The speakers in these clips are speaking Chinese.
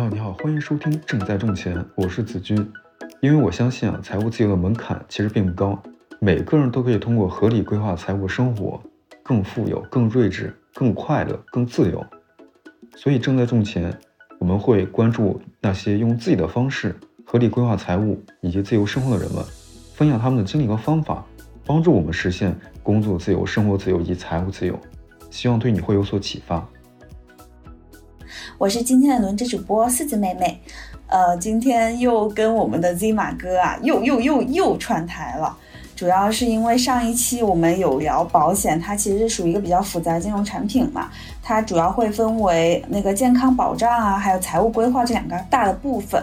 你好，你好，欢迎收听《正在挣钱》，我是子君。因为我相信啊，财务自由的门槛其实并不高，每个人都可以通过合理规划财务生活，更富有、更睿智、更快乐、更自由。所以，正在挣钱，我们会关注那些用自己的方式合理规划财务以及自由生活的人们，分享他们的经历和方法，帮助我们实现工作自由、生活自由以及财务自由。希望对你会有所启发。我是今天的轮值主播四子妹妹，呃，今天又跟我们的 Z 马哥啊，又又又又串台了。主要是因为上一期我们有聊保险，它其实是属于一个比较复杂金融产品嘛，它主要会分为那个健康保障啊，还有财务规划这两个大的部分。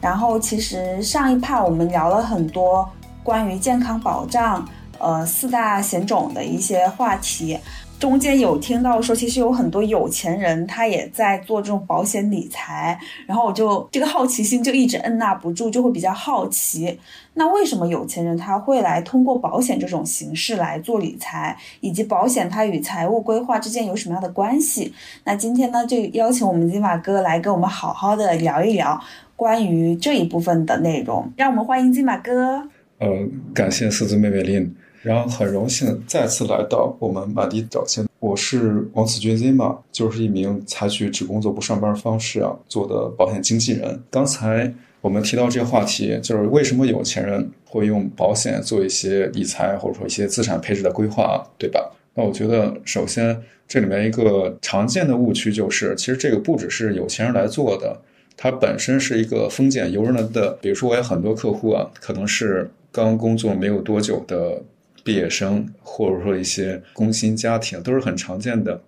然后其实上一趴我们聊了很多关于健康保障，呃，四大险种的一些话题。中间有听到说，其实有很多有钱人他也在做这种保险理财，然后我就这个好奇心就一直按捺不住，就会比较好奇，那为什么有钱人他会来通过保险这种形式来做理财，以及保险它与财务规划之间有什么样的关系？那今天呢，就邀请我们金马哥来跟我们好好的聊一聊关于这一部分的内容，让我们欢迎金马哥。呃，感谢四字妹妹林。然后很荣幸再次来到我们满地找钱。我是王子君 Zima，就是一名采取只工作不上班方式啊做的保险经纪人。刚才我们提到这个话题，就是为什么有钱人会用保险做一些理财或者说一些资产配置的规划，对吧？那我觉得首先这里面一个常见的误区就是，其实这个不只是有钱人来做的，它本身是一个封建游人的。比如说我有很多客户啊，可能是刚工作没有多久的。毕业生或者说一些工薪家庭都是很常见的，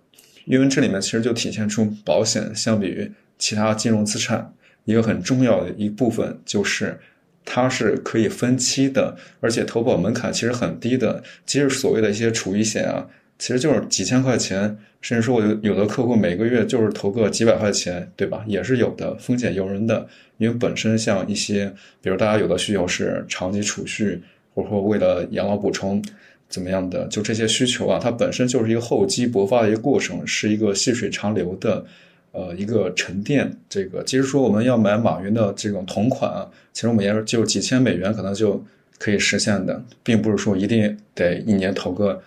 因为这里面其实就体现出保险相比于其他金融资产一个很重要的一部分，就是它是可以分期的，而且投保门槛其实很低的。即使所谓的一些储蓄险啊，其实就是几千块钱，甚至说我有的客户每个月就是投个几百块钱，对吧？也是有的，风险由人的。因为本身像一些，比如大家有的需求是长期储蓄。或者说为了养老补充怎么样的，就这些需求啊，它本身就是一个厚积薄发的一个过程，是一个细水长流的，呃，一个沉淀。这个其实说我们要买马云的这种同款啊，其实我们也就几千美元可能就可以实现的，并不是说一定得一年投个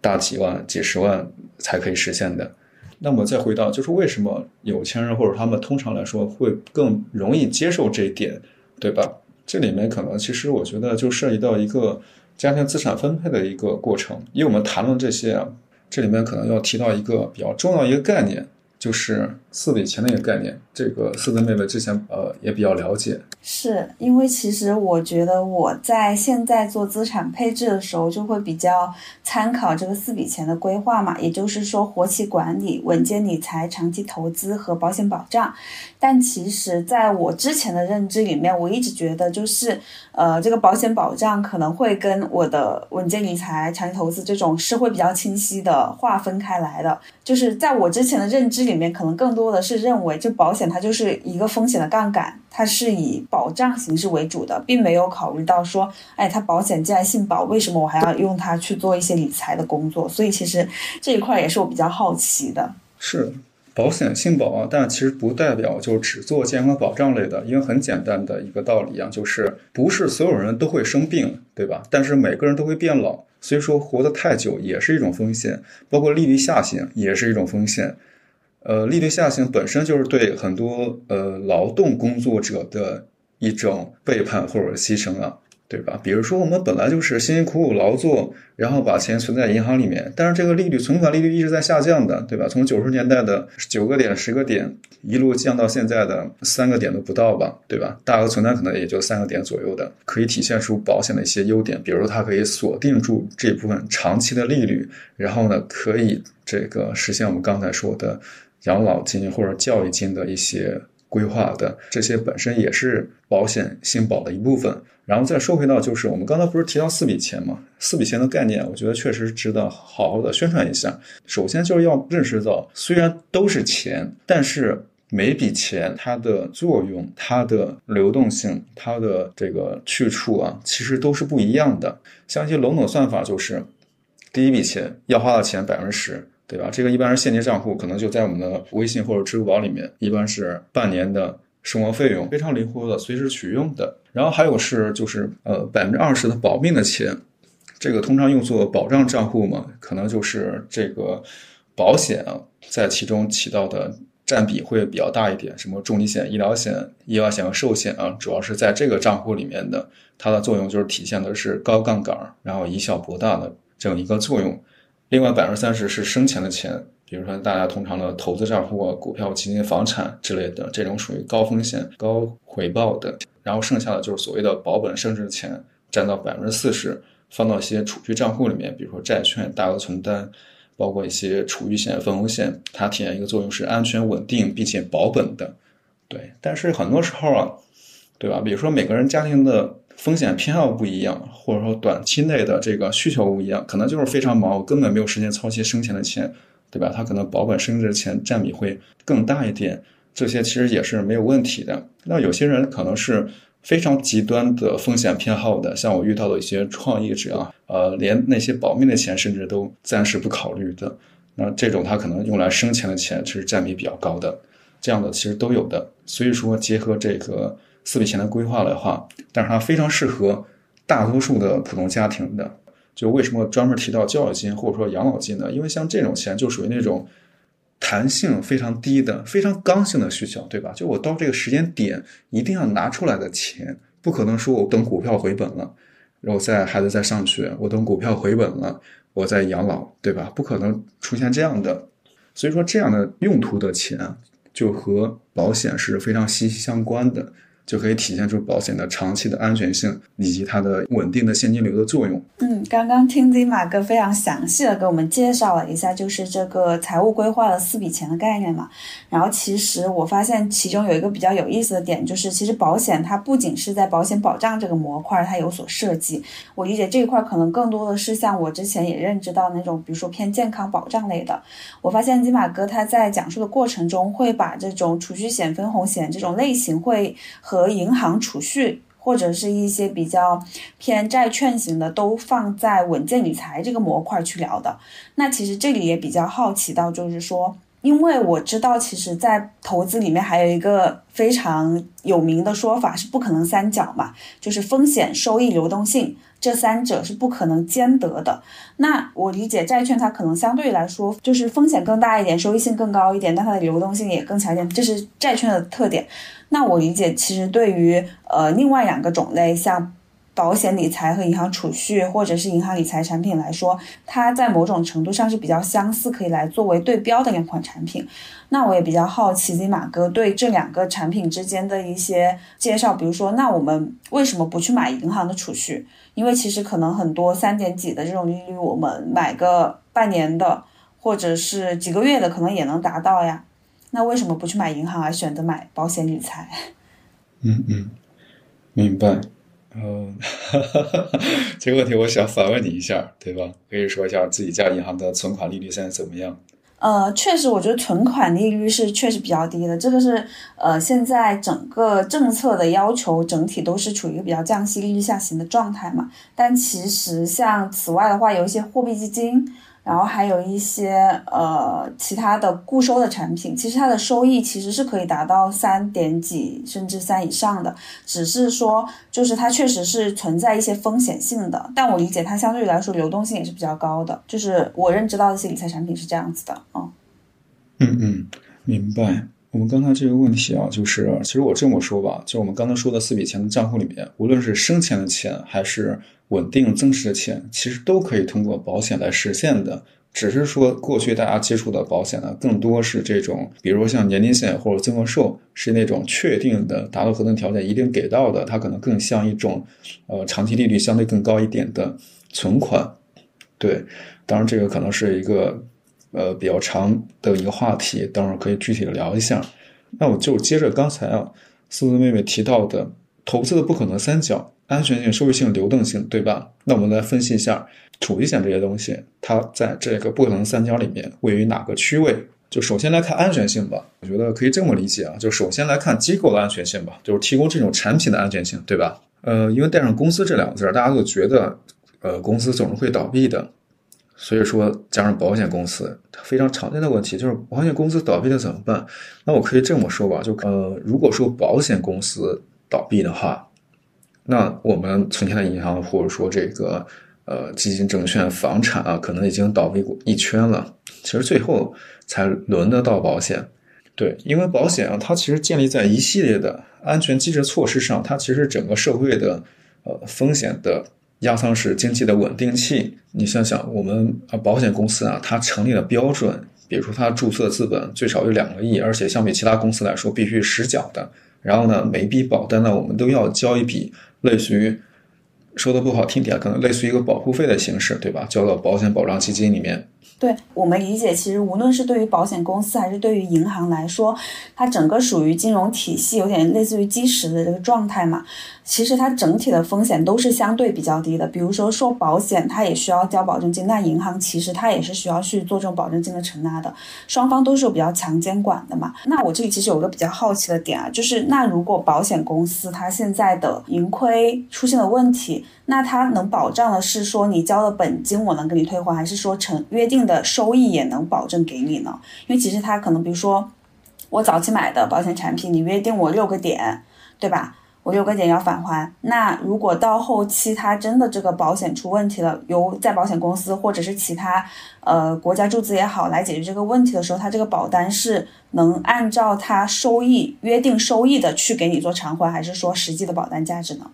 大几万、几十万才可以实现的。那么再回到，就是为什么有钱人或者他们通常来说会更容易接受这一点，对吧？这里面可能其实我觉得就涉及到一个家庭资产分配的一个过程，因为我们谈论这些啊，这里面可能要提到一个比较重要一个概念，就是四笔钱的一个概念。这个四字妹妹之前呃也比较了解。是因为其实我觉得我在现在做资产配置的时候，就会比较参考这个四笔钱的规划嘛，也就是说活期管理、稳健理财、长期投资和保险保障。但其实在我之前的认知里面，我一直觉得就是呃这个保险保障可能会跟我的稳健理财、长期投资这种是会比较清晰的划分开来的。就是在我之前的认知里面，可能更多的是认为就保险它就是一个风险的杠杆，它是以保障形式为主的，并没有考虑到说，哎，它保险既然姓保，为什么我还要用它去做一些理财的工作？所以其实这一块也是我比较好奇的。是保险姓保啊，但其实不代表就只做健康保障类的，因为很简单的一个道理啊，就是不是所有人都会生病，对吧？但是每个人都会变老，所以说活得太久也是一种风险，包括利率下行也是一种风险。呃，利率下行本身就是对很多呃劳动工作者的。一种背叛或者牺牲啊，对吧？比如说，我们本来就是辛辛苦苦劳作，然后把钱存在银行里面，但是这个利率存款利率一直在下降的，对吧？从九十年代的九个点、十个点，一路降到现在的三个点都不到吧，对吧？大额存单可能也就三个点左右的，可以体现出保险的一些优点，比如它可以锁定住这部分长期的利率，然后呢，可以这个实现我们刚才说的养老金或者教育金的一些。规划的这些本身也是保险性保的一部分，然后再说回到，就是我们刚才不是提到四笔钱嘛？四笔钱的概念，我觉得确实值得好好的宣传一下。首先就是要认识到，虽然都是钱，但是每笔钱它的作用、它的流动性、它的这个去处啊，其实都是不一样的。像一些笼统算法，就是第一笔钱要花的钱百分之十。对吧？这个一般是现金账户，可能就在我们的微信或者支付宝里面，一般是半年的生活费用，非常灵活的，随时取用的。然后还有是就是呃百分之二十的保命的钱，这个通常用作保障账户嘛，可能就是这个保险在其中起到的占比会比较大一点，什么重疾险、医疗险、意外险和寿险啊，主要是在这个账户里面的，它的作用就是体现的是高杠杆，然后以小博大的这样一个作用。另外百分之三十是生钱的钱，比如说大家通常的投资账户啊、股票、基金、房产之类的，这种属于高风险高回报的。然后剩下的就是所谓的保本升值的钱，占到百分之四十，放到一些储蓄账户里面，比如说债券、大额存单，包括一些储蓄险、分红险，它体现一个作用是安全稳定并且保本的。对，但是很多时候啊，对吧？比如说每个人家庭的风险偏好不一样，或者说短期内的这个需求不一样，可能就是非常忙，根本没有时间操心生钱的钱，对吧？他可能保本升值的钱占比会更大一点。这些其实也是没有问题的。那有些人可能是非常极端的风险偏好的，像我遇到的一些创业者啊，呃，连那些保命的钱甚至都暂时不考虑的。那这种他可能用来生钱的钱，其实占比比较高的，这样的其实都有的。所以说，结合这个四笔钱的规划的话，但是它非常适合大多数的普通家庭的。就为什么专门提到教育金或者说养老金呢？因为像这种钱就属于那种。弹性非常低的、非常刚性的需求，对吧？就我到这个时间点一定要拿出来的钱，不可能说我等股票回本了，然后在孩子再上学，我等股票回本了，我再养老，对吧？不可能出现这样的。所以说，这样的用途的钱就和保险是非常息息相关的。就可以体现出保险的长期的安全性以及它的稳定的现金流的作用。嗯，刚刚听金马哥非常详细的给我们介绍了一下，就是这个财务规划的四笔钱的概念嘛。然后其实我发现其中有一个比较有意思的点，就是其实保险它不仅是在保险保障这个模块它有所设计，我理解这一块可能更多的是像我之前也认知到那种，比如说偏健康保障类的。我发现金马哥他在讲述的过程中会把这种储蓄险、分红险这种类型会和和银行储蓄或者是一些比较偏债券型的，都放在稳健理财这个模块去聊的。那其实这里也比较好奇到，就是说，因为我知道，其实，在投资里面还有一个非常有名的说法是不可能三角嘛，就是风险、收益、流动性。这三者是不可能兼得的。那我理解债券它可能相对来说就是风险更大一点，收益性更高一点，但它的流动性也更强一点，这是债券的特点。那我理解，其实对于呃另外两个种类，像。保险理财和银行储蓄，或者是银行理财产品来说，它在某种程度上是比较相似，可以来作为对标的两款产品。那我也比较好奇，金马哥对这两个产品之间的一些介绍，比如说，那我们为什么不去买银行的储蓄？因为其实可能很多三点几的这种利率，我们买个半年的，或者是几个月的，可能也能达到呀。那为什么不去买银行，而选择买保险理财？嗯嗯，明白。嗯，这个问题我想反问你一下，对吧？可以说一下自己家银行的存款利率现在怎么样？呃，确实，我觉得存款利率是确实比较低的，这个是呃，现在整个政策的要求整体都是处于一个比较降息、利率下行的状态嘛。但其实像此外的话，有一些货币基金。然后还有一些呃其他的固收的产品，其实它的收益其实是可以达到三点几甚至三以上的，只是说就是它确实是存在一些风险性的，但我理解它相对于来说流动性也是比较高的，就是我认知到的一些理财产品是这样子的啊。嗯嗯，明白。我们刚才这个问题啊，就是其实我这么说吧，就我们刚才说的四笔钱的账户里面，无论是生钱的钱还是稳定增值的钱，其实都可以通过保险来实现的。只是说过去大家接触的保险呢，更多是这种，比如像年金险或者增额寿，是那种确定的达到合同条件一定给到的，它可能更像一种，呃，长期利率相对更高一点的存款。对，当然这个可能是一个。呃，比较长的一个话题，等会儿可以具体的聊一下。那我就接着刚才啊，思思妹妹提到的投资的不可能三角：安全性、收益性、流动性，对吧？那我们来分析一下储蓄险这些东西，它在这个不可能三角里面位于哪个区位？就首先来看安全性吧，我觉得可以这么理解啊，就首先来看机构的安全性吧，就是提供这种产品的安全性，对吧？呃，因为带上公司这两个字，大家都觉得，呃，公司总是会倒闭的。所以说，加上保险公司非常常见的问题就是保险公司倒闭了怎么办？那我可以这么说吧，就呃，如果说保险公司倒闭的话，那我们存钱的银行或者说这个呃基金、证券、房产啊，可能已经倒闭过一圈了。其实最后才轮得到保险。对，因为保险啊，它其实建立在一系列的安全机制措施上，它其实整个社会的呃风险的压舱石、经济的稳定器。你想想，我们啊保险公司啊，它成立的标准，比如说它注册资本最少有两个亿，而且相比其他公司来说必须实缴的。然后呢，每一笔保单呢，我们都要交一笔类似于说的不好听点，可能类似于一个保护费的形式，对吧？交到保险保障基金里面。对我们理解，其实无论是对于保险公司还是对于银行来说，它整个属于金融体系有点类似于基石的这个状态嘛。其实它整体的风险都是相对比较低的。比如说说保险，它也需要交保证金，那银行其实它也是需要去做这种保证金的承纳的。双方都是有比较强监管的嘛。那我这里其实有个比较好奇的点啊，就是那如果保险公司它现在的盈亏出现了问题，那它能保障的是说你交的本金我能给你退还，还是说成约定的收益也能保证给你呢？因为其实它可能比如说我早期买的保险产品，你约定我六个点，对吧？我六个点要返还，那如果到后期它真的这个保险出问题了，由在保险公司或者是其他呃国家注资也好来解决这个问题的时候，它这个保单是能按照它收益约定收益的去给你做偿还，还是说实际的保单价值呢？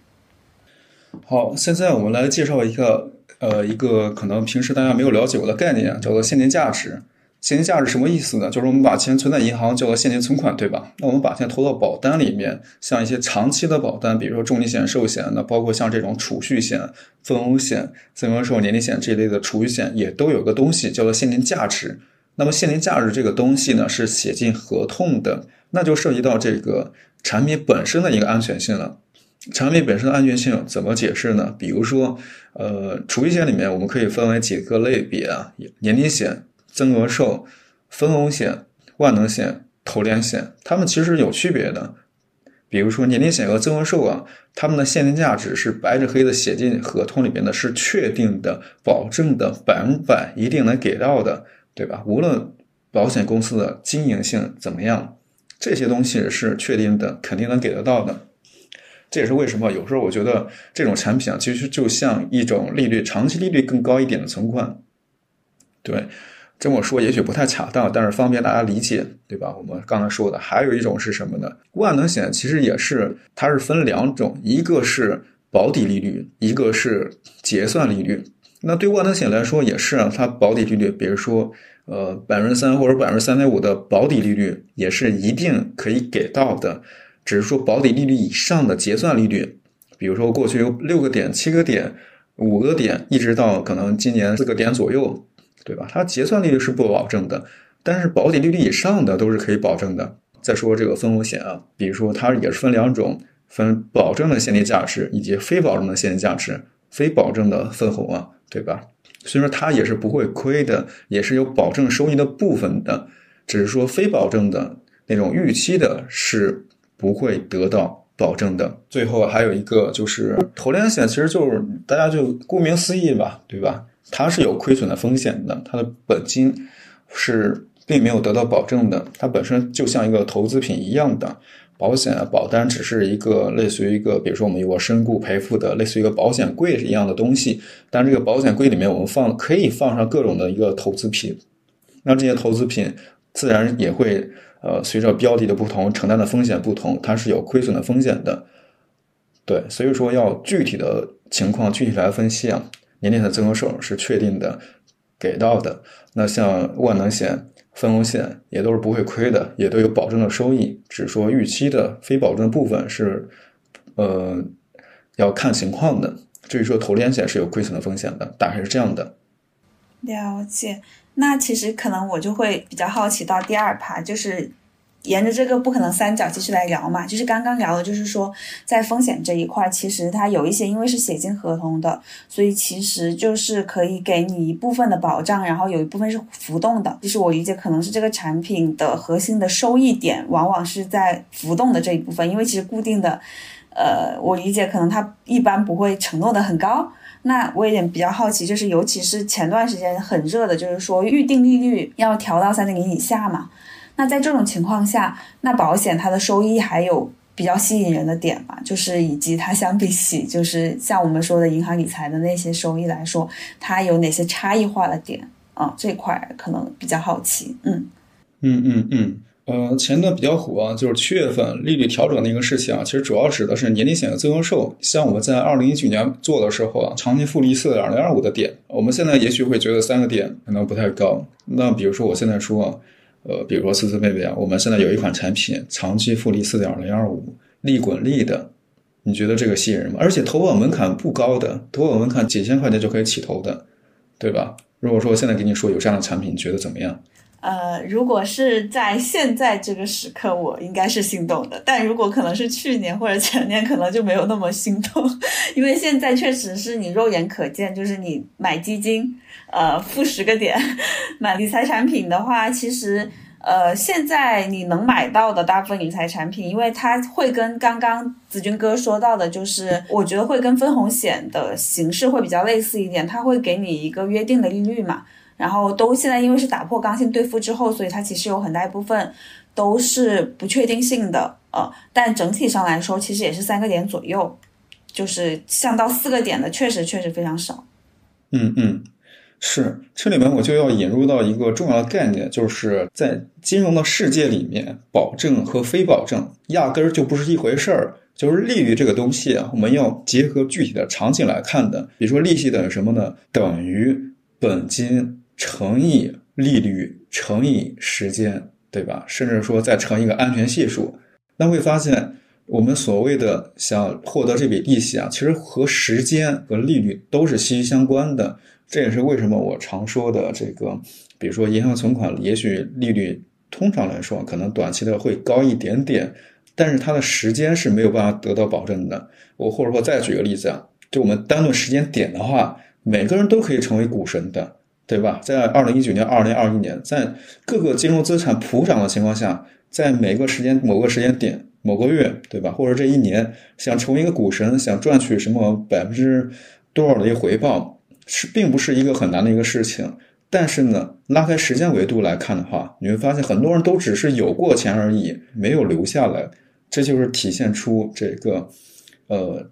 好，现在我们来介绍一个呃一个可能平时大家没有了解过的概念，叫做现金价值。现金价值什么意思呢？就是我们把钱存在银行叫做现金存款，对吧？那我们把钱投到保单里面，像一些长期的保单，比如说重疾险、寿险，那包括像这种储蓄险、分红险、增额寿、年龄险这一类的储蓄险，也都有个东西叫做现金价值。那么现金价值这个东西呢，是写进合同的，那就涉及到这个产品本身的一个安全性了。产品本身的安全性怎么解释呢？比如说，呃，储蓄险里面我们可以分为几个类别啊，年龄险。增额寿、分红险、万能险、投连险，它们其实有区别的。比如说年龄险和增额寿啊，它们的现金价值是白纸黑的写进合同里面的，是确定的、保证的、百分百一定能给到的，对吧？无论保险公司的经营性怎么样，这些东西是确定的，肯定能给得到的。这也是为什么有时候我觉得这种产品啊，其实就像一种利率长期利率更高一点的存款，对。这么说也许不太恰当，但是方便大家理解，对吧？我们刚才说的还有一种是什么呢？万能险其实也是，它是分两种，一个是保底利率，一个是结算利率。那对万能险来说也是啊，它保底利率，比如说呃百分之三或者百分之三点五的保底利率，也是一定可以给到的。只是说保底利率以上的结算利率，比如说过去有六个点、七个点、五个点，一直到可能今年四个点左右。对吧？它结算利率是不保证的，但是保底利率以上的都是可以保证的。再说这个分红险啊，比如说它也是分两种，分保证的现金价值以及非保证的现金价值。非保证的分红啊，对吧？所以说它也是不会亏的，也是有保证收益的部分的。只是说非保证的那种预期的是不会得到保证的。最后还有一个就是投连险，其实就是大家就顾名思义吧，对吧？它是有亏损的风险的，它的本金是并没有得到保证的，它本身就像一个投资品一样的。保险，保单只是一个类似于一个，比如说我们有个身故赔付的，类似于一个保险柜一样的东西。但这个保险柜里面我们放可以放上各种的一个投资品，那这些投资品自然也会呃随着标的的不同，承担的风险不同，它是有亏损的风险的。对，所以说要具体的情况具体来分析啊。年龄的增额寿是确定的，给到的。那像万能险、分红险也都是不会亏的，也都有保证的收益。只说预期的非保证部分是，呃，要看情况的。至于说投连险是有亏损的风险的，大概是这样的。了解。那其实可能我就会比较好奇到第二趴，就是。沿着这个不可能三角继续来聊嘛，就是刚刚聊的，就是说在风险这一块，其实它有一些因为是写进合同的，所以其实就是可以给你一部分的保障，然后有一部分是浮动的。其实我理解可能是这个产品的核心的收益点往往是在浮动的这一部分，因为其实固定的，呃，我理解可能它一般不会承诺的很高。那我有点比较好奇，就是尤其是前段时间很热的，就是说预定利率要调到三点零以下嘛。那在这种情况下，那保险它的收益还有比较吸引人的点嘛？就是以及它相比起就是像我们说的银行理财的那些收益来说，它有哪些差异化的点啊？这块可能比较好奇。嗯嗯嗯嗯。呃，前段比较火，啊就是七月份利率调整的一个事情啊，其实主要指的是年龄险的增额寿。像我们在二零一九年做的时候啊，长期复利四点零二五的点，我们现在也许会觉得三个点可能不太高。那比如说我现在说，呃，比如说思思妹妹啊，我们现在有一款产品，长期复利四点零二五，利滚利的，你觉得这个吸引人吗？而且投保门槛不高的，投保门槛几千块钱就可以起投的，对吧？如果说我现在给你说有这样的产品，你觉得怎么样？呃，如果是在现在这个时刻，我应该是心动的。但如果可能是去年或者前年，可能就没有那么心动，因为现在确实是你肉眼可见，就是你买基金，呃，负十个点，买理财产品的话，其实，呃，现在你能买到的大部分理财产品，因为它会跟刚刚子君哥说到的，就是我觉得会跟分红险的形式会比较类似一点，它会给你一个约定的利率嘛。然后都现在因为是打破刚性兑付之后，所以它其实有很大一部分都是不确定性的，呃，但整体上来说其实也是三个点左右，就是像到四个点的确实确实非常少。嗯嗯，是这里面我就要引入到一个重要的概念，就是在金融的世界里面，保证和非保证压根儿就不是一回事儿。就是利率这个东西啊，我们要结合具体的场景来看的。比如说利息等于什么呢？等于本金。乘以利率乘以时间，对吧？甚至说再乘一个安全系数，那会发现我们所谓的想获得这笔利息啊，其实和时间和利率都是息息相关的。这也是为什么我常说的这个，比如说银行存款，也许利率通常来说可能短期的会高一点点，但是它的时间是没有办法得到保证的。我或者说再举个例子啊，就我们单论时间点的话，每个人都可以成为股神的。对吧？在二零一九年、二零二一年，在各个金融资产普涨的情况下，在每个时间、某个时间点、某个月，对吧？或者这一年，想成为一个股神，想赚取什么百分之多少的一个回报，是并不是一个很难的一个事情。但是呢，拉开时间维度来看的话，你会发现很多人都只是有过钱而已，没有留下来。这就是体现出这个，呃，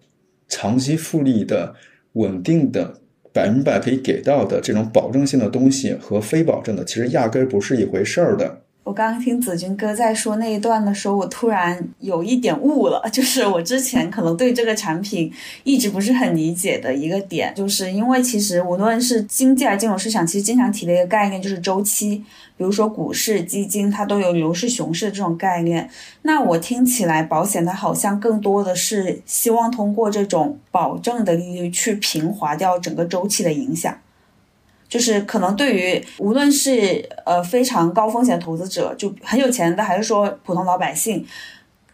长期复利的稳定的。百分百可以给到的这种保证性的东西和非保证的，其实压根儿不是一回事儿的。我刚刚听子君哥在说那一段的时候，我突然有一点悟了，就是我之前可能对这个产品一直不是很理解的一个点，就是因为其实无论是经济还是金融市场，其实经常提的一个概念就是周期。比如说股市、基金，它都有牛市、熊市这种概念。那我听起来，保险它好像更多的是希望通过这种保证的利率去平滑掉整个周期的影响。就是可能对于无论是呃非常高风险投资者，就很有钱的，还是说普通老百姓，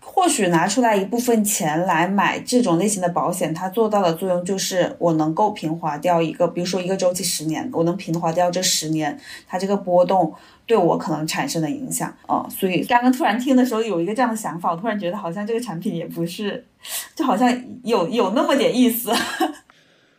或许拿出来一部分钱来买这种类型的保险，它做到的作用就是我能够平滑掉一个，比如说一个周期十年，我能平滑掉这十年它这个波动对我可能产生的影响啊。所以刚刚突然听的时候有一个这样的想法，我突然觉得好像这个产品也不是，就好像有有那么点意思。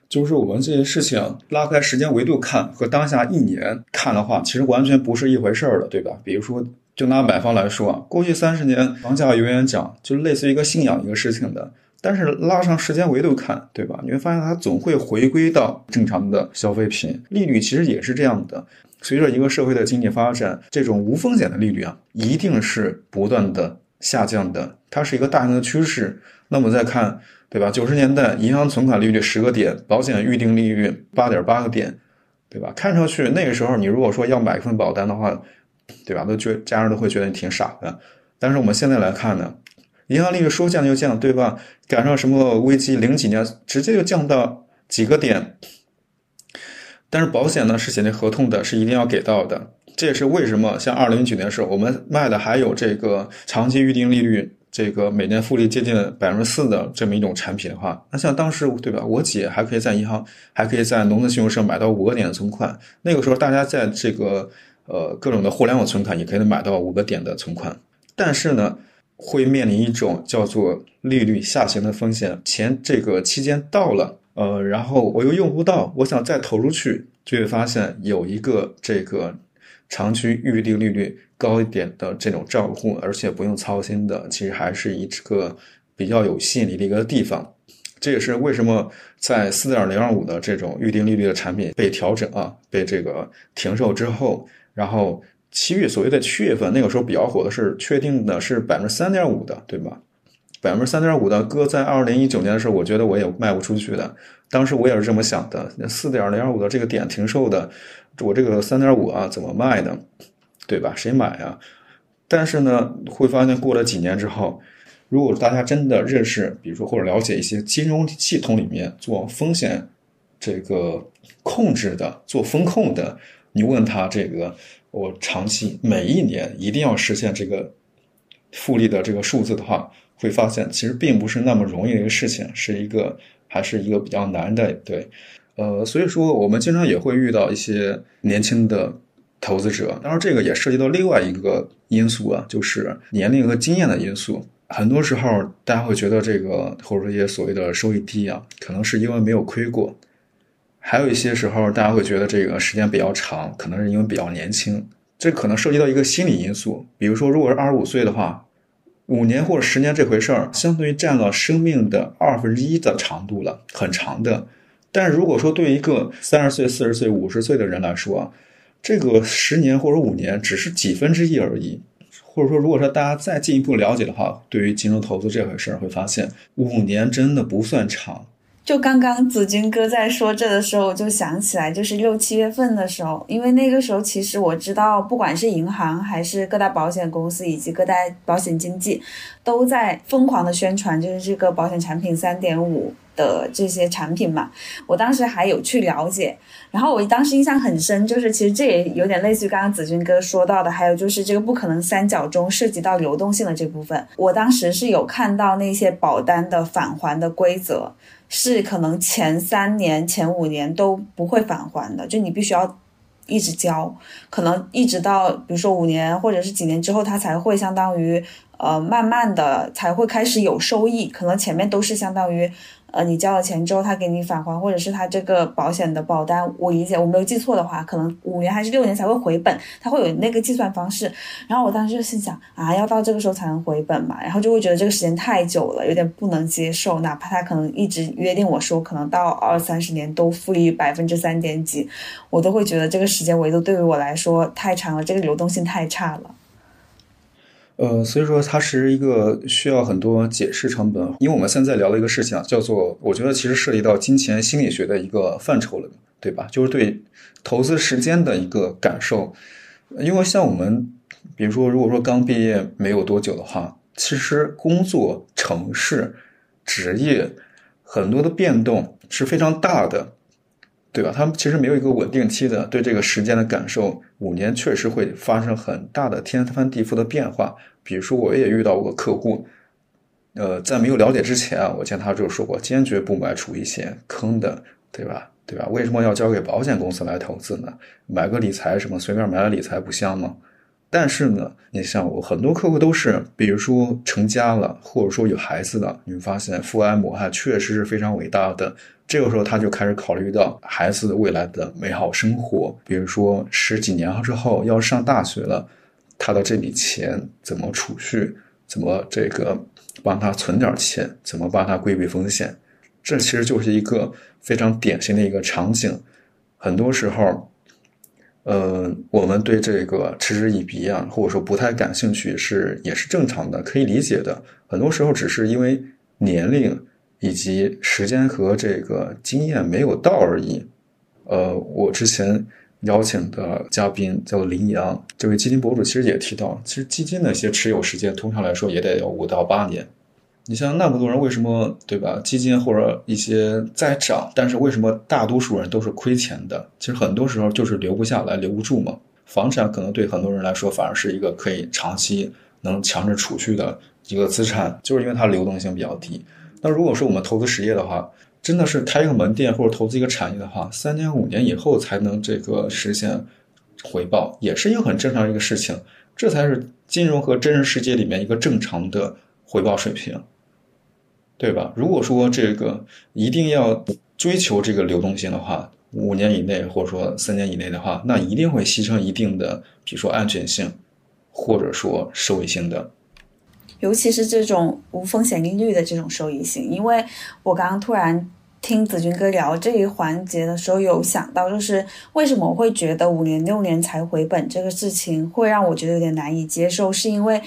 就是我们这些事情拉开时间维度看和当下一年看的话，其实完全不是一回事儿了，对吧？比如说，就拿买方来说，过去三十年房价永远涨，就类似于一个信仰一个事情的。但是拉上时间维度看，对吧？你会发现它总会回归到正常的消费品。利率其实也是这样的，随着一个社会的经济发展，这种无风险的利率啊，一定是不断的下降的，它是一个大型的趋势。那么再看。对吧？九十年代银行存款利率十个点，保险预定利率八点八个点，对吧？看上去那个时候你如果说要买一份保单的话，对吧？都觉家人都会觉得你挺傻的。但是我们现在来看呢，银行利率说降就降，对吧？赶上什么危机，零几年直接就降到几个点。但是保险呢是写进合同的，是一定要给到的。这也是为什么像二零一九年的时候，我们卖的还有这个长期预定利率。这个每年复利接近百分之四的这么一种产品的话，那像当时对吧？我姐还可以在银行，还可以在农村信用社买到五个点的存款。那个时候，大家在这个呃各种的互联网存款也可以买到五个点的存款。但是呢，会面临一种叫做利率下行的风险。钱这个期间到了，呃，然后我又用不到，我想再投出去，就会发现有一个这个长期预定利率高一点的这种账户，而且不用操心的，其实还是一个比较有吸引力的一个地方。这也是为什么在四点零二五的这种预定利率的产品被调整啊，被这个停售之后，然后七月所谓的七月份那个时候比较火的是确定的是百分之三点五的，对吧？百分之三点五的搁，在二零一九年的时候，我觉得我也卖不出去的。当时我也是这么想的，四点零二五的这个点停售的，我这个三点五啊，怎么卖的，对吧？谁买啊？但是呢，会发现过了几年之后，如果大家真的认识，比如说或者了解一些金融系统里面做风险这个控制的、做风控的，你问他这个，我长期每一年一定要实现这个复利的这个数字的话。会发现其实并不是那么容易的一个事情，是一个还是一个比较难的，对，呃，所以说我们经常也会遇到一些年轻的投资者，当然这个也涉及到另外一个因素啊，就是年龄和经验的因素。很多时候大家会觉得这个或者说一些所谓的收益低啊，可能是因为没有亏过；还有一些时候大家会觉得这个时间比较长，可能是因为比较年轻。这可能涉及到一个心理因素，比如说如果是二十五岁的话。五年或者十年这回事儿，相当于占了生命的二分之一的长度了，很长的。但是如果说对一个三十岁、四十岁、五十岁的人来说，这个十年或者五年只是几分之一而已。或者说，如果说大家再进一步了解的话，对于金融投资这回事儿，会发现五年真的不算长。就刚刚子君哥在说这的时候，我就想起来，就是六七月份的时候，因为那个时候其实我知道，不管是银行还是各大保险公司以及各大保险经纪，都在疯狂的宣传，就是这个保险产品三点五的这些产品嘛。我当时还有去了解，然后我当时印象很深，就是其实这也有点类似于刚刚子君哥说到的，还有就是这个不可能三角中涉及到流动性的这部分，我当时是有看到那些保单的返还的规则。是可能前三年、前五年都不会返还的，就你必须要一直交，可能一直到比如说五年或者是几年之后，它才会相当于呃慢慢的才会开始有收益，可能前面都是相当于。呃，你交了钱之后，他给你返还，或者是他这个保险的保单，我理解我没有记错的话，可能五年还是六年才会回本，他会有那个计算方式。然后我当时就心想啊，要到这个时候才能回本嘛，然后就会觉得这个时间太久了，有点不能接受。哪怕他可能一直约定我说，可能到二三十年都复利百分之三点几，我都会觉得这个时间维度对于我来说太长了，这个流动性太差了。呃，所以说它是一个需要很多解释成本，因为我们现在聊的一个事情啊，叫做我觉得其实涉及到金钱心理学的一个范畴了，对吧？就是对投资时间的一个感受。因为像我们，比如说如果说刚毕业没有多久的话，其实工作、城市、职业很多的变动是非常大的。对吧？他们其实没有一个稳定期的对这个时间的感受，五年确实会发生很大的天翻地覆的变化。比如说，我也遇到过客户，呃，在没有了解之前啊，我见他就说过，坚决不买储一些坑的，对吧？对吧？为什么要交给保险公司来投资呢？买个理财什么，随便买个理财不香吗？但是呢，你像我很多客户都是，比如说成家了，或者说有孩子的，你会发现父爱母爱确实是非常伟大的。这个时候他就开始考虑到孩子未来的美好生活，比如说十几年之后要上大学了，他的这笔钱怎么储蓄，怎么这个帮他存点钱，怎么帮他规避风险，这其实就是一个非常典型的一个场景。很多时候。呃，我们对这个嗤之以鼻啊，或者说不太感兴趣，是也是正常的，可以理解的。很多时候只是因为年龄以及时间和这个经验没有到而已。呃，我之前邀请的嘉宾叫做林阳，这位基金博主，其实也提到，其实基金的一些持有时间，通常来说也得有五到八年。你像那么多人，为什么对吧？基金或者一些在涨，但是为什么大多数人都是亏钱的？其实很多时候就是留不下来，留不住嘛。房产可能对很多人来说反而是一个可以长期能强制储蓄的一个资产，就是因为它流动性比较低。那如果说我们投资实业的话，真的是开一个门店或者投资一个产业的话，三年五年以后才能这个实现回报，也是一个很正常的一个事情。这才是金融和真实世界里面一个正常的回报水平。对吧？如果说这个一定要追求这个流动性的话，五年以内或者说三年以内的话，那一定会牺牲一定的，比如说安全性，或者说收益性的。尤其是这种无风险利率的这种收益性，因为我刚刚突然听子君哥聊这一环节的时候，有想到就是为什么会觉得五年六年才回本这个事情会让我觉得有点难以接受，是因为。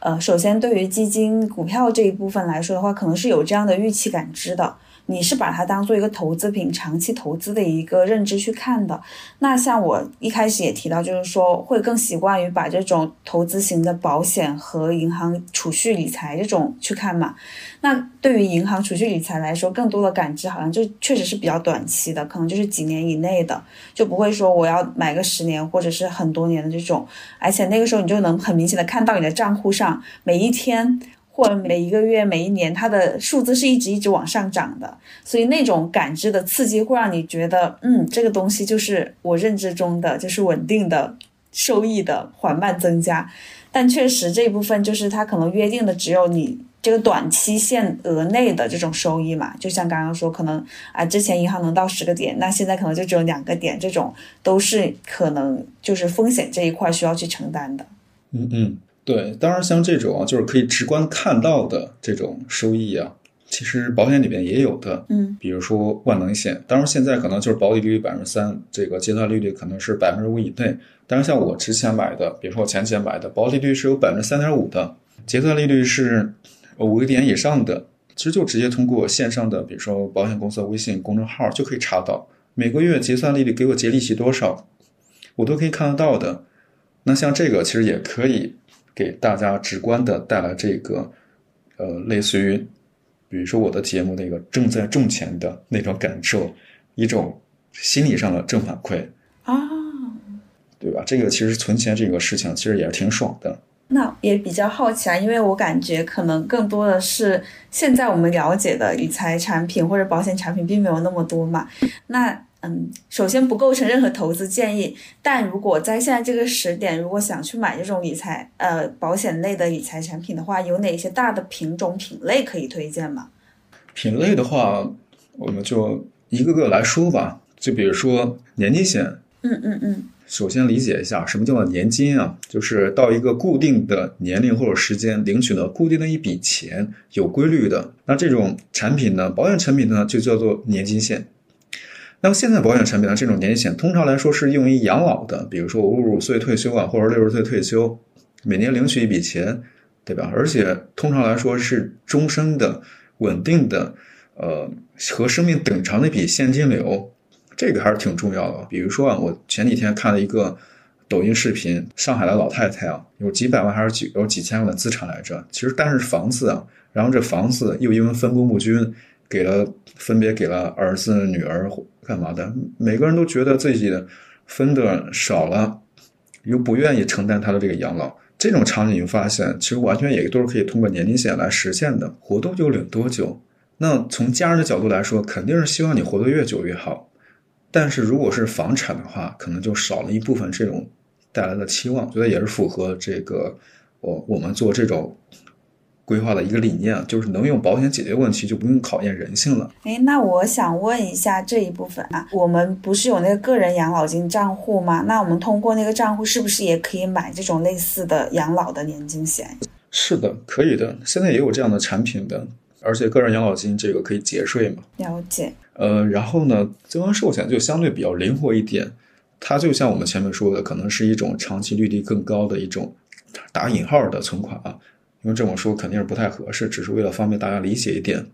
呃，首先对于基金、股票这一部分来说的话，可能是有这样的预期感知的。你是把它当做一个投资品、长期投资的一个认知去看的。那像我一开始也提到，就是说会更习惯于把这种投资型的保险和银行储蓄理财这种去看嘛。那对于银行储蓄理财来说，更多的感知好像就确实是比较短期的，可能就是几年以内的，就不会说我要买个十年或者是很多年的这种。而且那个时候你就能很明显的看到你的账户上每一天。或者每一个月、每一年，它的数字是一直一直往上涨的，所以那种感知的刺激会让你觉得，嗯，这个东西就是我认知中的，就是稳定的收益的缓慢增加。但确实这一部分就是它可能约定的只有你这个短期限额内的这种收益嘛，就像刚刚说，可能啊之前银行能到十个点，那现在可能就只有两个点，这种都是可能就是风险这一块需要去承担的。嗯嗯。对，当然像这种啊，就是可以直观看到的这种收益啊，其实保险里边也有的。嗯，比如说万能险，当然现在可能就是保底利率百分之三，这个结算利率可能是百分之五以内。但是像我之前买的，比如说我前几年买的，保底利率是有百分之三点五的，结算利率是五个点以上的，其实就直接通过线上的，比如说保险公司的微信公众号就可以查到，每个月结算利率给我结利息多少，我都可以看得到的。那像这个其实也可以。给大家直观的带来这个，呃，类似于，比如说我的节目那个正在挣钱的那种感受，一种心理上的正反馈啊，对吧？这个其实存钱这个事情其实也是挺爽的。那也比较好奇啊，因为我感觉可能更多的是现在我们了解的理财产品或者保险产品并没有那么多嘛，那。嗯，首先不构成任何投资建议，但如果在现在这个时点，如果想去买这种理财呃保险类的理财产品的话，有哪些大的品种品类可以推荐吗？品类的话，我们就一个个来说吧。就比如说年金险，嗯嗯嗯，首先理解一下什么叫做年金啊，就是到一个固定的年龄或者时间领取的固定的一笔钱，有规律的。那这种产品呢，保险产品呢，就叫做年金险。那么现在保险产品呢，这种年金险通常来说是用于养老的，比如说我五十五岁退休啊，或者六十岁退休，每年领取一笔钱，对吧？而且通常来说是终身的、稳定的，呃，和生命等长的一笔现金流，这个还是挺重要的。比如说啊，我前几天看了一个抖音视频，上海的老太太啊，有几百万还是几有几千万的资产来着，其实但是房子啊，然后这房子又因为分工不均。给了，分别给了儿子、女儿，干嘛的？每个人都觉得自己的分的少了，又不愿意承担他的这个养老。这种场景，你发现其实完全也都是可以通过年金险来实现的。活多久领多久。那从家人的角度来说，肯定是希望你活得越久越好。但是如果是房产的话，可能就少了一部分这种带来的期望。觉得也是符合这个我我们做这种。规划的一个理念就是能用保险解决问题，就不用考验人性了。哎，那我想问一下这一部分啊，我们不是有那个个人养老金账户吗？那我们通过那个账户是不是也可以买这种类似的养老的年金险？是的，可以的。现在也有这样的产品的，而且个人养老金这个可以节税嘛？了解。呃，然后呢，增额寿险就相对比较灵活一点，它就像我们前面说的，可能是一种长期利率更高的一种打引号的存款啊。因为这么说肯定是不太合适，只是为了方便大家理解一点。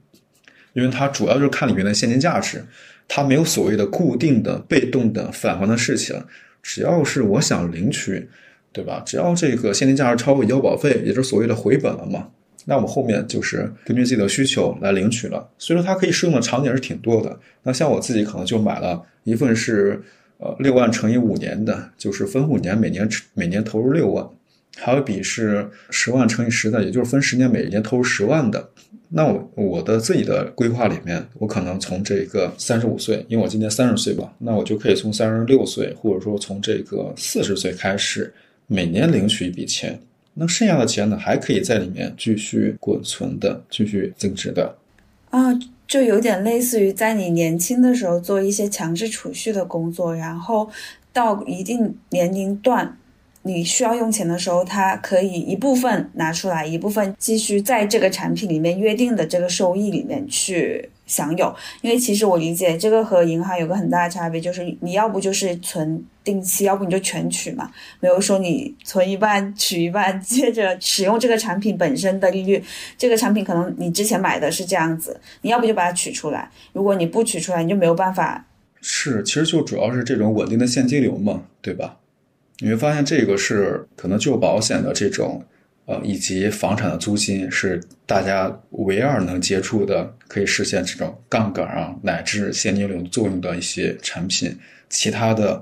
因为它主要就是看里面的现金价值，它没有所谓的固定的、被动的返还的事情。只要是我想领取，对吧？只要这个现金价值超过医保费，也就是所谓的回本了嘛，那我们后面就是根据自己的需求来领取了。所以说它可以适用的场景是挺多的。那像我自己可能就买了一份是呃六万乘以五年的，就是分五年，每年每年投入六万。还有一笔是十万乘以十的，也就是分十年，每年投入十万的。那我我的自己的规划里面，我可能从这个三十五岁，因为我今年三十岁吧，那我就可以从三十六岁，或者说从这个四十岁开始，每年领取一笔钱。那剩下的钱呢，还可以在里面继续滚存的，继续增值的。啊，就有点类似于在你年轻的时候做一些强制储蓄的工作，然后到一定年龄段。你需要用钱的时候，它可以一部分拿出来，一部分继续在这个产品里面约定的这个收益里面去享有。因为其实我理解这个和银行有个很大的差别，就是你要不就是存定期，要不你就全取嘛。没有说你存一半取一半，接着使用这个产品本身的利率。这个产品可能你之前买的是这样子，你要不就把它取出来。如果你不取出来，你就没有办法。是，其实就主要是这种稳定的现金流嘛，对吧？你会发现，这个是可能就保险的这种，呃，以及房产的租金是大家唯二能接触的，可以实现这种杠杆啊乃至现金流作用的一些产品。其他的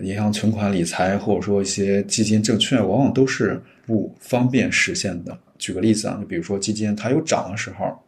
银行存款理财或者说一些基金证券，往往都是不方便实现的。举个例子啊，就比如说基金，它有涨的时候。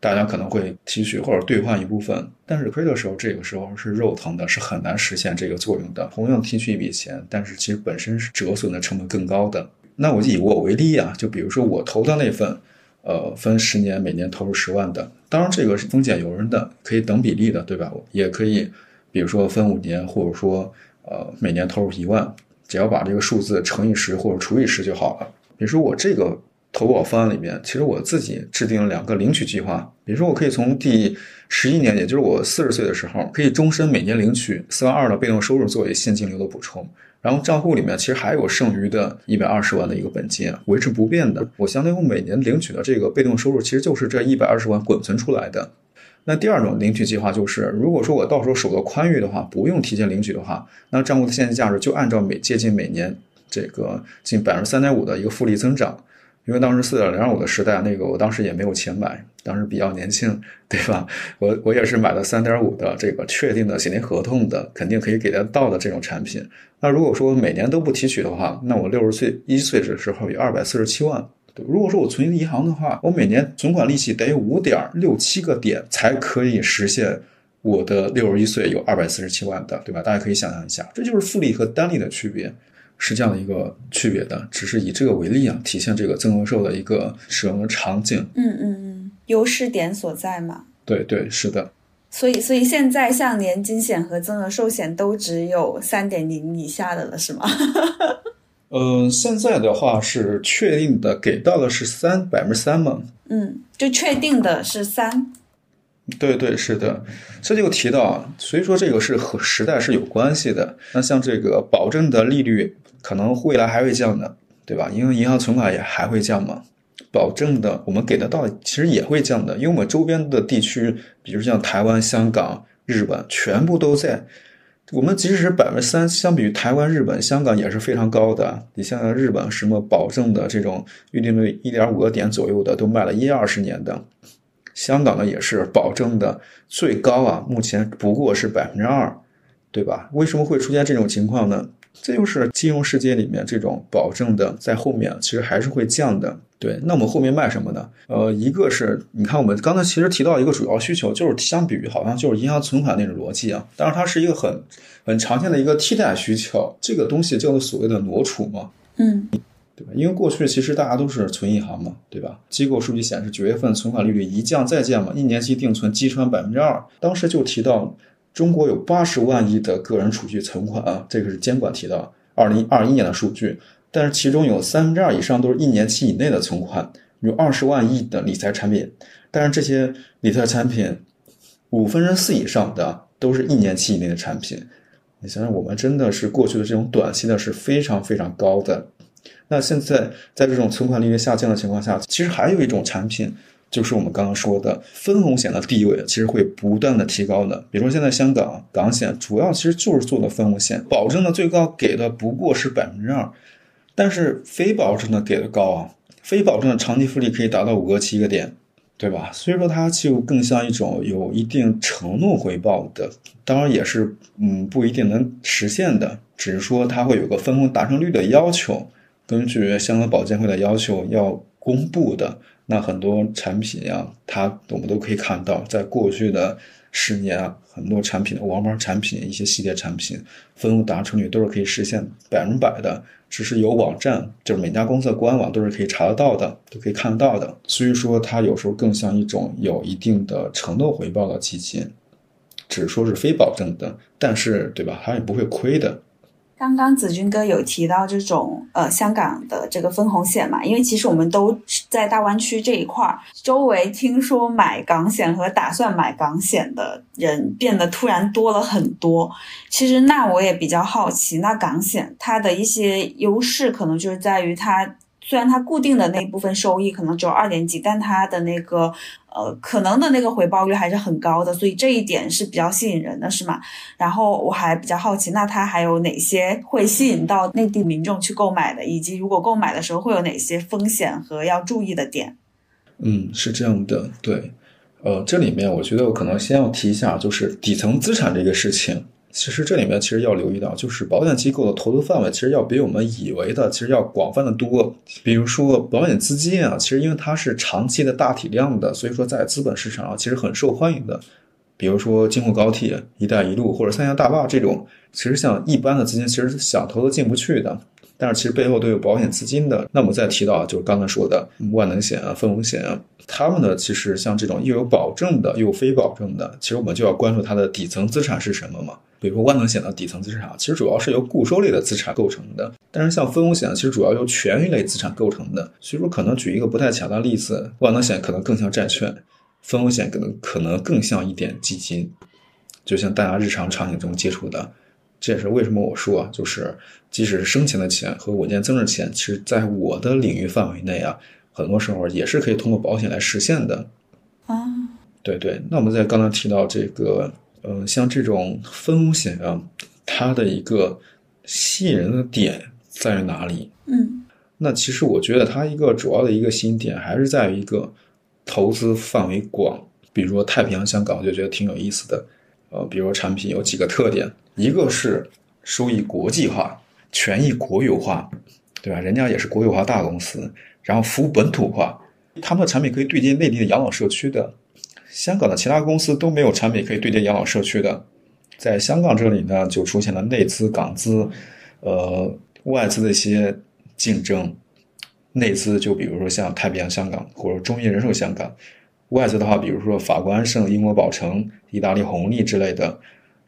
大家可能会提取或者兑换一部分，但是亏的时候，这个时候是肉疼的，是很难实现这个作用的。同样提取一笔钱，但是其实本身是折损的成本更高的。那我就以我为例啊，就比如说我投的那份，呃，分十年，每年投入十万的，当然这个是风险由人的，可以等比例的，对吧？也可以，比如说分五年，或者说呃每年投入一万，只要把这个数字乘以十或者除以十就好了。比如说我这个。投保方案里面，其实我自己制定了两个领取计划。比如说，我可以从第十一年，也就是我四十岁的时候，可以终身每年领取四万二的被动收入作为现金流的补充。然后账户里面其实还有剩余的一百二十万的一个本金，维持不变的。我相当于我每年领取的这个被动收入，其实就是这一百二十万滚存出来的。那第二种领取计划就是，如果说我到时候手头宽裕的话，不用提前领取的话，那账户的现金价值就按照每接近每年这个近百分之三点五的一个复利增长。因为当时四点零五的时代，那个我当时也没有钱买，当时比较年轻，对吧？我我也是买了三点五的这个确定的写定合同的，肯定可以给得到的这种产品。那如果说每年都不提取的话，那我六十岁一岁的时候有二百四十七万。如果说我存银行的话，我每年存款利息得有五点六七个点才可以实现我的六十一岁有二百四十七万的，对吧？大家可以想象一下，这就是复利和单利的区别。是这样的一个区别的，只是以这个为例啊，体现这个增额寿的一个使用的场景。嗯嗯嗯，优势点所在嘛？对对，是的。所以所以现在像年金险和增额寿险都只有三点零以下的了，是吗？嗯，现在的话是确定的，给到的是三百分之三嘛？嗯，就确定的是三。对对是的，这就提到，所以说这个是和时代是有关系的。那像这个保证的利率。可能未来还会降的，对吧？因为银行存款也还会降嘛。保证的，我们给得到其实也会降的，因为我们周边的地区，比如像台湾、香港、日本，全部都在。我们即使是百分之三，相比于台湾、日本、香港也是非常高的。你像日本什么保证的这种预定率一点五个点左右的，都卖了一二十年的。香港呢也是保证的最高啊，目前不过是百分之二，对吧？为什么会出现这种情况呢？这就是金融世界里面这种保证的，在后面其实还是会降的。对，那我们后面卖什么呢？呃，一个是你看，我们刚才其实提到一个主要需求，就是相比于好像就是银行存款那种逻辑啊，当然它是一个很很常见的一个替代需求。这个东西叫做所谓的挪储嘛，嗯，对吧？因为过去其实大家都是存银行嘛，对吧？机构数据显示，九月份存款利率一降再降嘛，一年期定存击穿百分之二，当时就提到。中国有八十万亿的个人储蓄存款啊，这个是监管提到二零二一年的数据，但是其中有三分之二以上都是一年期以内的存款，有二十万亿的理财产品，但是这些理财产品五分之四以上的都是一年期以内的产品，你想想，我们真的是过去的这种短期的是非常非常高的，那现在在这种存款利率下降的情况下，其实还有一种产品。就是我们刚刚说的分红险的地位，其实会不断的提高的。比如说现在香港港险主要其实就是做的分红险，保证的最高给的不过是百分之二，但是非保证的给的高啊，非保证的长期复利可以达到五个七个点，对吧？所以说它就更像一种有一定承诺回报的，当然也是嗯不一定能实现的，只是说它会有个分红达成率的要求，根据香港保监会的要求要公布的。那很多产品呀，它我们都可以看到，在过去的十年啊，很多产品的王牌产品、一些系列产品，分红达成率都是可以实现百分百的。只是有网站，就是每家公司的官网都是可以查得到的，都可以看得到的。所以说，它有时候更像一种有一定的承诺回报的基金，只说是非保证的，但是对吧？它也不会亏的。刚刚子君哥有提到这种呃香港的这个分红险嘛，因为其实我们都在大湾区这一块儿，周围听说买港险和打算买港险的人变得突然多了很多。其实那我也比较好奇，那港险它的一些优势可能就是在于它。虽然它固定的那部分收益可能只有二点几，但它的那个呃可能的那个回报率还是很高的，所以这一点是比较吸引人的，是吗？然后我还比较好奇，那它还有哪些会吸引到内地民众去购买的，以及如果购买的时候会有哪些风险和要注意的点？嗯，是这样的，对，呃，这里面我觉得我可能先要提一下，就是底层资产这个事情。其实这里面其实要留意到，就是保险机构的投资范围其实要比我们以为的其实要广泛的多。比如说保险资金啊，其实因为它是长期的大体量的，所以说在资本市场上其实很受欢迎的。比如说京沪高铁、一带一路或者三峡大坝这种，其实像一般的资金其实想投都进不去的，但是其实背后都有保险资金的。那么再提到就是刚才说的万能险啊、分红险啊，他们呢其实像这种又有保证的又有非保证的，其实我们就要关注它的底层资产是什么嘛。比如说万能险的底层资产，其实主要是由固收类的资产构成的，但是像分红险其实主要由权益类资产构成的。所以说，可能举一个不太恰当的例子，万能险可能更像债券，分红险可能可能更像一点基金，就像大家日常场景中接触的。这也是为什么我说，就是即使是生钱的钱和稳健增值钱，其实在我的领域范围内啊，很多时候也是可以通过保险来实现的。啊，对对。那我们在刚才提到这个。嗯，像这种分红险啊，它的一个吸引人的点在于哪里？嗯，那其实我觉得它一个主要的一个吸引点还是在于一个投资范围广。比如说太平洋香港，我就觉得挺有意思的。呃，比如产品有几个特点，一个是收益国际化，权益国有化，对吧？人家也是国有化大公司，然后服务本土化，他们的产品可以对接内地的养老社区的。香港的其他公司都没有产品可以对接养老社区的，在香港这里呢，就出现了内资、港资，呃，外资的一些竞争。内资就比如说像太平洋香港或者中医人寿香港，外资的话，比如说法国安盛、英国宝城、意大利红利之类的。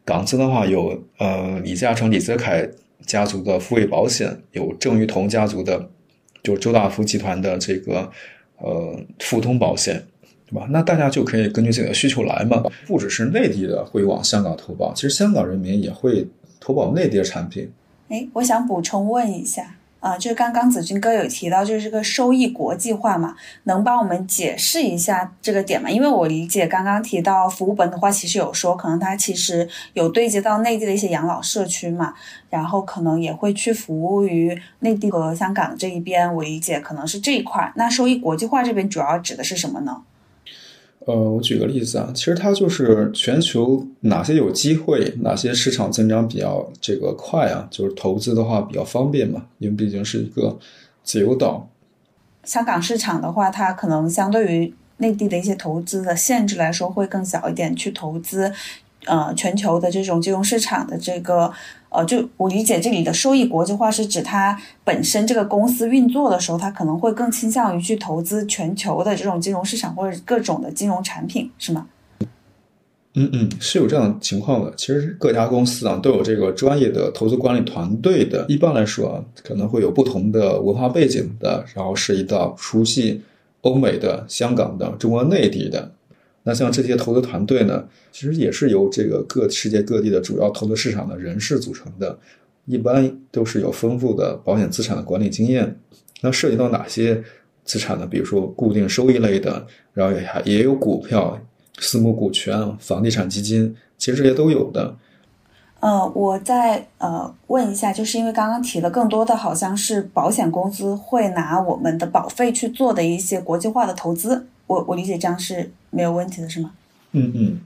港资的话有呃李嘉诚、李泽楷家族的富卫保险，有郑裕彤家族的，就周大福集团的这个呃富通保险。对吧，那大家就可以根据自己的需求来嘛，不只是内地的会往香港投保，其实香港人民也会投保内地的产品。哎，我想补充问一下啊，就是刚刚子君哥有提到，就是这个收益国际化嘛，能帮我们解释一下这个点吗？因为我理解刚刚提到服务本的话，其实有说可能它其实有对接到内地的一些养老社区嘛，然后可能也会去服务于内地和香港这一边，我理解可能是这一块。那收益国际化这边主要指的是什么呢？呃，我举个例子啊，其实它就是全球哪些有机会，哪些市场增长比较这个快啊，就是投资的话比较方便嘛，因为毕竟是一个自由岛。香港市场的话，它可能相对于内地的一些投资的限制来说会更小一点，去投资呃全球的这种金融市场的这个。呃，就我理解，这里的收益国际化是指它本身这个公司运作的时候，它可能会更倾向于去投资全球的这种金融市场或者各种的金融产品，是吗？嗯嗯，是有这样情况的。其实各家公司啊都有这个专业的投资管理团队的。一般来说啊，可能会有不同的文化背景的，然后涉及到熟悉欧美的、香港的、中国内地的。那像这些投资团队呢，其实也是由这个各世界各地的主要投资市场的人士组成的，一般都是有丰富的保险资产的管理经验。那涉及到哪些资产呢？比如说固定收益类的，然后也还也有股票、私募股权、房地产基金，其实这些都有的。呃，我再呃问一下，就是因为刚刚提了更多的好像是保险公司会拿我们的保费去做的一些国际化的投资。我我理解这样是没有问题的，是吗？嗯嗯，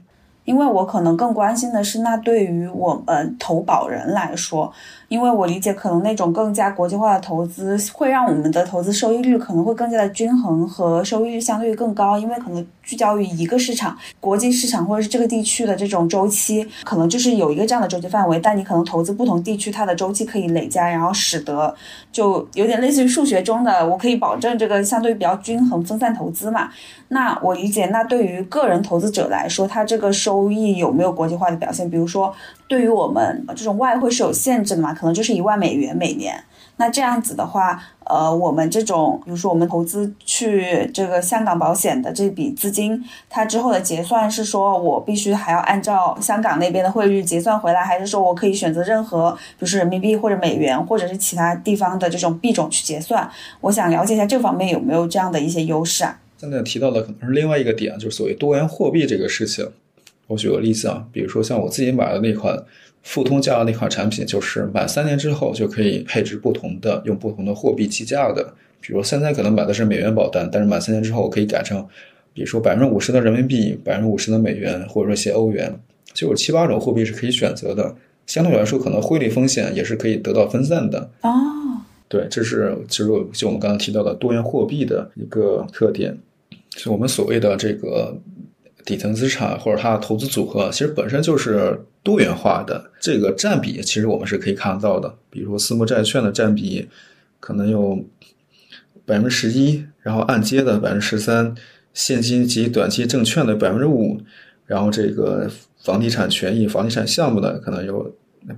因为我可能更关心的是，那对于我们投保人来说，因为我理解可能那种更加国际化的投资会让我们的投资收益率可能会更加的均衡和收益率相对更高，因为可能聚焦于一个市场，国际市场或者是这个地区的这种周期，可能就是有一个这样的周期范围，但你可能投资不同地区，它的周期可以累加，然后使得就有点类似于数学中的，我可以保证这个相对比较均衡分散投资嘛。那我理解，那对于个人投资者来说，它这个收益有没有国际化的表现？比如说，对于我们这种外汇是有限制的嘛，可能就是一万美元每年。那这样子的话，呃，我们这种，比如说我们投资去这个香港保险的这笔资金，它之后的结算是说我必须还要按照香港那边的汇率结算回来，还是说我可以选择任何，比如说人民币或者美元或者是其他地方的这种币种去结算？我想了解一下这方面有没有这样的一些优势啊？现在提到的可能是另外一个点，就是所谓多元货币这个事情。我举个例子啊，比如说像我自己买的那款富通家的那款产品，就是满三年之后就可以配置不同的用不同的货币计价的。比如现在可能买的是美元保单，但是满三年之后我可以改成，比如说百分之五十的人民币，百分之五十的美元，或者说一些欧元，就有七八种货币是可以选择的。相对来说，可能汇率风险也是可以得到分散的。哦，对，这是其实就我们刚刚提到的多元货币的一个特点，是我们所谓的这个。底层资产或者它的投资组合，其实本身就是多元化的。这个占比其实我们是可以看得到的，比如说私募债券的占比可能有百分之十一，然后按揭的百分之十三，现金及短期证券的百分之五，然后这个房地产权益、房地产项目的可能有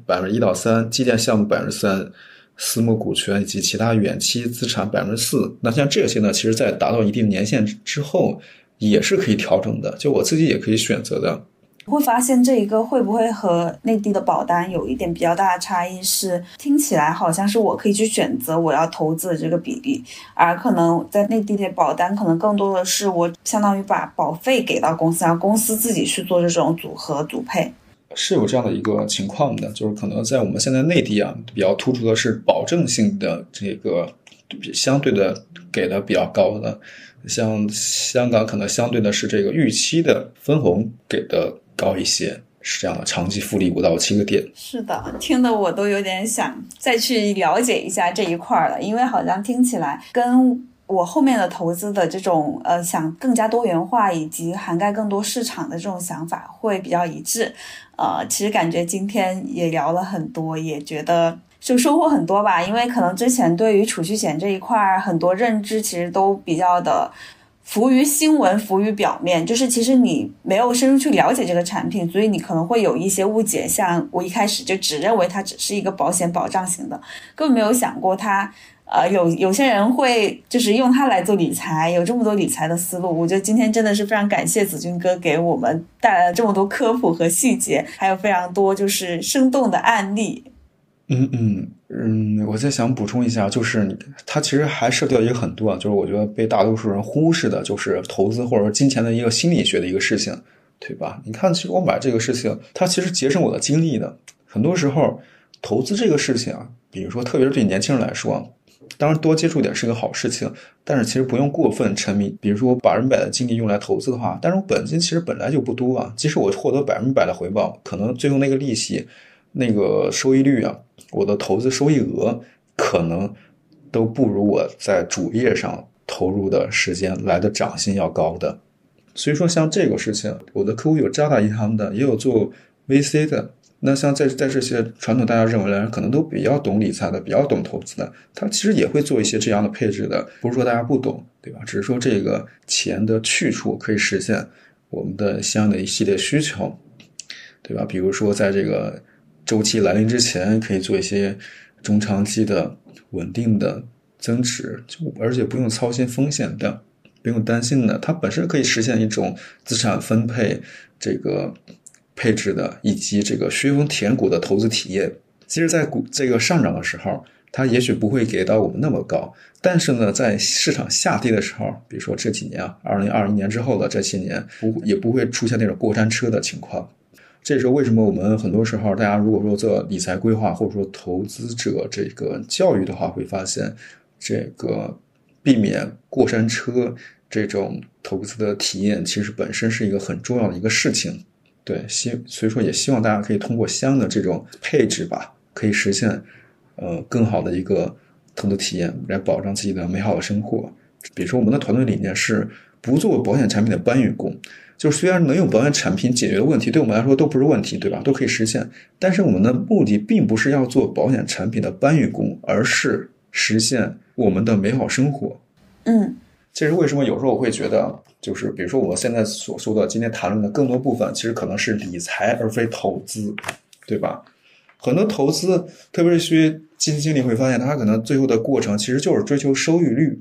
百分之一到三，基建项目百分之三，私募股权以及其他远期资产百分之四。那像这些呢，其实在达到一定年限之后。也是可以调整的，就我自己也可以选择的。会发现这一个会不会和内地的保单有一点比较大的差异？是听起来好像是我可以去选择我要投资的这个比例，而可能在内地的保单可能更多的是我相当于把保费给到公司，然后公司自己去做这种组合组配。是有这样的一个情况的，就是可能在我们现在内地啊，比较突出的是保证性的这个相对的给的比较高的。像香港可能相对的是这个预期的分红给的高一些，是这样的，长期复利五到七个点。是的，听得我都有点想再去了解一下这一块了，因为好像听起来跟我后面的投资的这种呃想更加多元化以及涵盖更多市场的这种想法会比较一致。呃，其实感觉今天也聊了很多，也觉得。就收获很多吧，因为可能之前对于储蓄险这一块儿很多认知其实都比较的浮于新闻、浮于表面，就是其实你没有深入去了解这个产品，所以你可能会有一些误解。像我一开始就只认为它只是一个保险保障型的，根本没有想过它，呃，有有些人会就是用它来做理财，有这么多理财的思路。我觉得今天真的是非常感谢子君哥给我们带来了这么多科普和细节，还有非常多就是生动的案例。嗯嗯嗯，我在想补充一下，就是它其实还涉及到一个很多啊，就是我觉得被大多数人忽视的，就是投资或者说金钱的一个心理学的一个事情，对吧？你看，其实我买这个事情，它其实节省我的精力的。很多时候，投资这个事情啊，比如说，特别是对年轻人来说，当然多接触点是个好事情，但是其实不用过分沉迷。比如说，我百分百的精力用来投资的话，但是我本金其实本来就不多啊，即使我获得百分百的回报，可能最后那个利息。那个收益率啊，我的投资收益额可能都不如我在主业上投入的时间来的涨薪要高的。所以说，像这个事情，我的客户有渣打银行的，也有做 VC 的。那像在在这些传统大家认为的人，可能都比较懂理财的，比较懂投资的，他其实也会做一些这样的配置的。不是说大家不懂，对吧？只是说这个钱的去处可以实现我们的相应的一系列需求，对吧？比如说在这个。周期来临之前，可以做一些中长期的稳定的增值，就而且不用操心风险的，不用担心的，它本身可以实现一种资产分配这个配置的，以及这个削峰填谷的投资体验。其实，在股这个上涨的时候，它也许不会给到我们那么高，但是呢，在市场下跌的时候，比如说这几年啊，二零二零年之后的这些年，不也不会出现那种过山车的情况。这时候，为什么我们很多时候，大家如果说做理财规划或者说投资者这个教育的话，会发现这个避免过山车这种投资的体验，其实本身是一个很重要的一个事情。对，希所以说也希望大家可以通过相应的这种配置吧，可以实现呃更好的一个投资体验，来保障自己的美好的生活。比如说，我们的团队理念是不做保险产品的搬运工，就是虽然能用保险产品解决的问题，对我们来说都不是问题，对吧？都可以实现。但是我们的目的并不是要做保险产品的搬运工，而是实现我们的美好生活。嗯，这是为什么？有时候我会觉得，就是比如说我现在所说的今天谈论的更多部分，其实可能是理财而非投资，对吧？很多投资，特别是些基金经理会发现，他可能最后的过程其实就是追求收益率。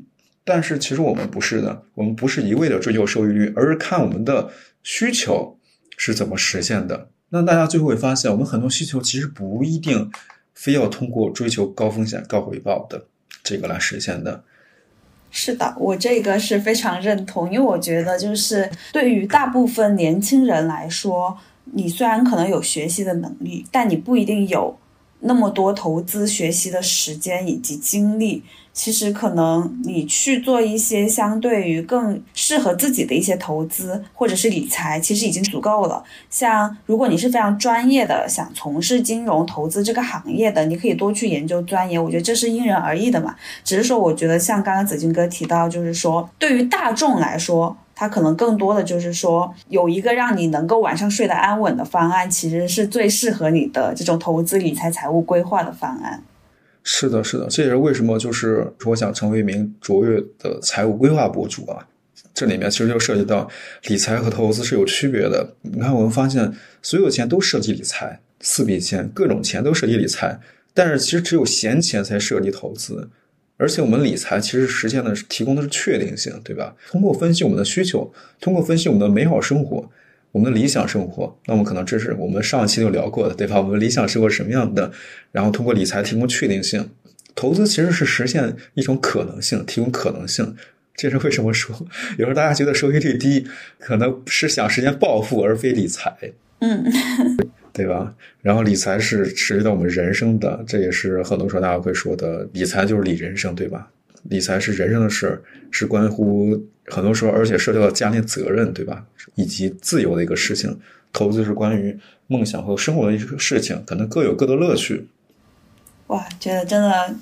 但是其实我们不是的，我们不是一味的追求收益率，而是看我们的需求是怎么实现的。那大家最后会发现，我们很多需求其实不一定非要通过追求高风险高回报的这个来实现的。是的，我这个是非常认同，因为我觉得就是对于大部分年轻人来说，你虽然可能有学习的能力，但你不一定有那么多投资学习的时间以及精力。其实可能你去做一些相对于更适合自己的一些投资或者是理财，其实已经足够了。像如果你是非常专业的，想从事金融投资这个行业的，你可以多去研究钻研。我觉得这是因人而异的嘛。只是说，我觉得像刚刚子君哥提到，就是说对于大众来说，它可能更多的就是说有一个让你能够晚上睡得安稳的方案，其实是最适合你的这种投资理财财务规划的方案。是的，是的，这也是为什么就是我想成为一名卓越的财务规划博主啊。这里面其实就涉及到理财和投资是有区别的。你看，我们发现所有钱都涉及理财，四笔钱各种钱都涉及理财，但是其实只有闲钱才涉及投资。而且我们理财其实实现的是提供的是确定性，对吧？通过分析我们的需求，通过分析我们的美好生活。我们的理想生活，那么可能这是我们上一期就聊过的，对吧？我们理想生活什么样的？然后通过理财提供确定性，投资其实是实现一种可能性，提供可能性。这是为什么说 有时候大家觉得收益率低，可能是想实现暴富而非理财，嗯，对吧？然后理财是涉及到我们人生的，这也是很多时候大家会说的，理财就是理人生，对吧？理财是人生的事儿，是关乎很多时候，而且涉及到家庭责任，对吧？以及自由的一个事情。投资是关于梦想和生活的一个事情，可能各有各的乐趣。哇，觉得真的，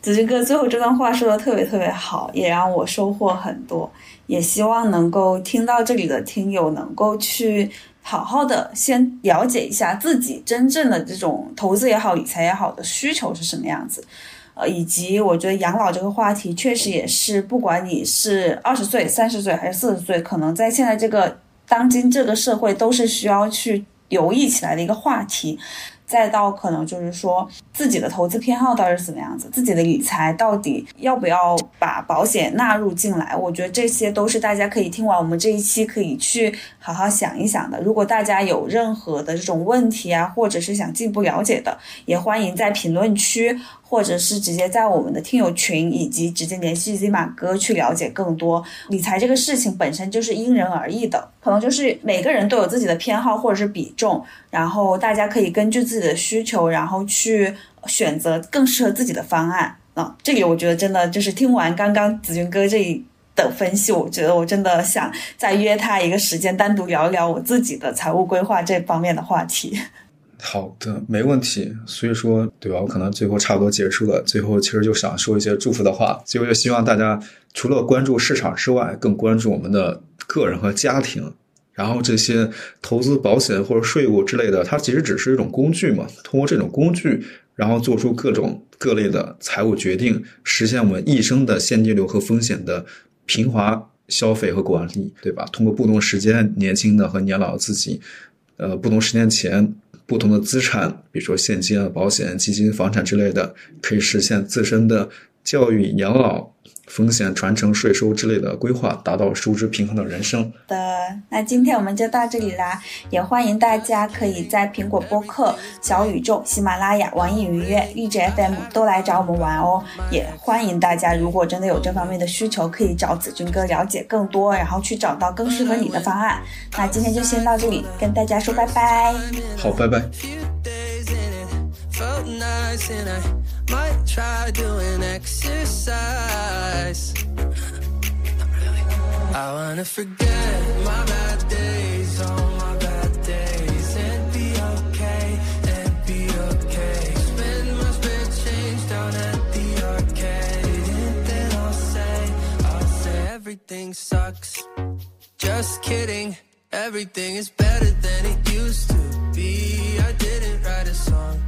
子君哥最后这段话说的特别特别好，也让我收获很多。也希望能够听到这里的听友能够去好好的先了解一下自己真正的这种投资也好、理财也好的需求是什么样子。呃，以及我觉得养老这个话题确实也是，不管你是二十岁、三十岁还是四十岁，可能在现在这个当今这个社会都是需要去留意起来的一个话题。再到可能就是说自己的投资偏好到底是怎么样子，自己的理财到底要不要把保险纳入进来？我觉得这些都是大家可以听完我们这一期可以去好好想一想的。如果大家有任何的这种问题啊，或者是想进一步了解的，也欢迎在评论区。或者是直接在我们的听友群，以及直接联系 Z 马哥去了解更多理财这个事情本身就是因人而异的，可能就是每个人都有自己的偏好或者是比重，然后大家可以根据自己的需求，然后去选择更适合自己的方案。啊，这里我觉得真的就是听完刚刚子君哥这一的分析，我觉得我真的想再约他一个时间，单独聊一聊我自己的财务规划这方面的话题。好的，没问题。所以说，对吧？我可能最后差不多结束了。最后，其实就想说一些祝福的话。最后，就希望大家除了关注市场之外，更关注我们的个人和家庭。然后，这些投资、保险或者税务之类的，它其实只是一种工具嘛。通过这种工具，然后做出各种各类的财务决定，实现我们一生的现金流和风险的平滑消费和管理，对吧？通过不同时间年轻的和年老的自己，呃，不同时间前。不同的资产，比如说现金啊、保险、基金、房产之类的，可以实现自身的教育、养老。风险传承、税收之类的规划，达到收支平衡的人生。的，那今天我们就到这里啦，也欢迎大家可以在苹果播客、小宇宙、喜马拉雅、网易云音乐、荔枝 FM 都来找我们玩哦。也欢迎大家，如果真的有这方面的需求，可以找子君哥了解更多，然后去找到更适合你的方案。那今天就先到这里，跟大家说拜拜。好，拜拜。Might try doing exercise. I wanna forget my bad days, all my bad days, and be okay, and be okay. Spend my spare change down at the arcade, and then I'll say, I'll say everything sucks. Just kidding, everything is better than it used to be. I didn't write a song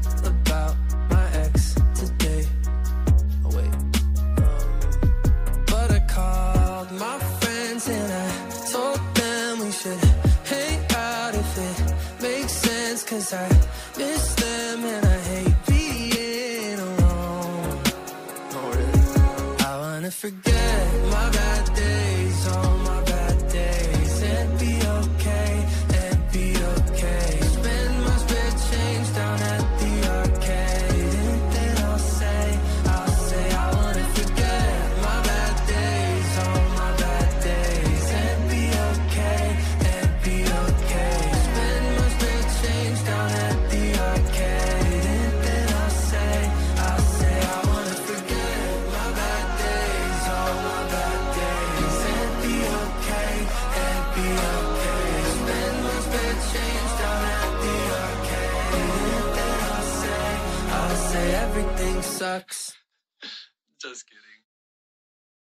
Cause I miss them and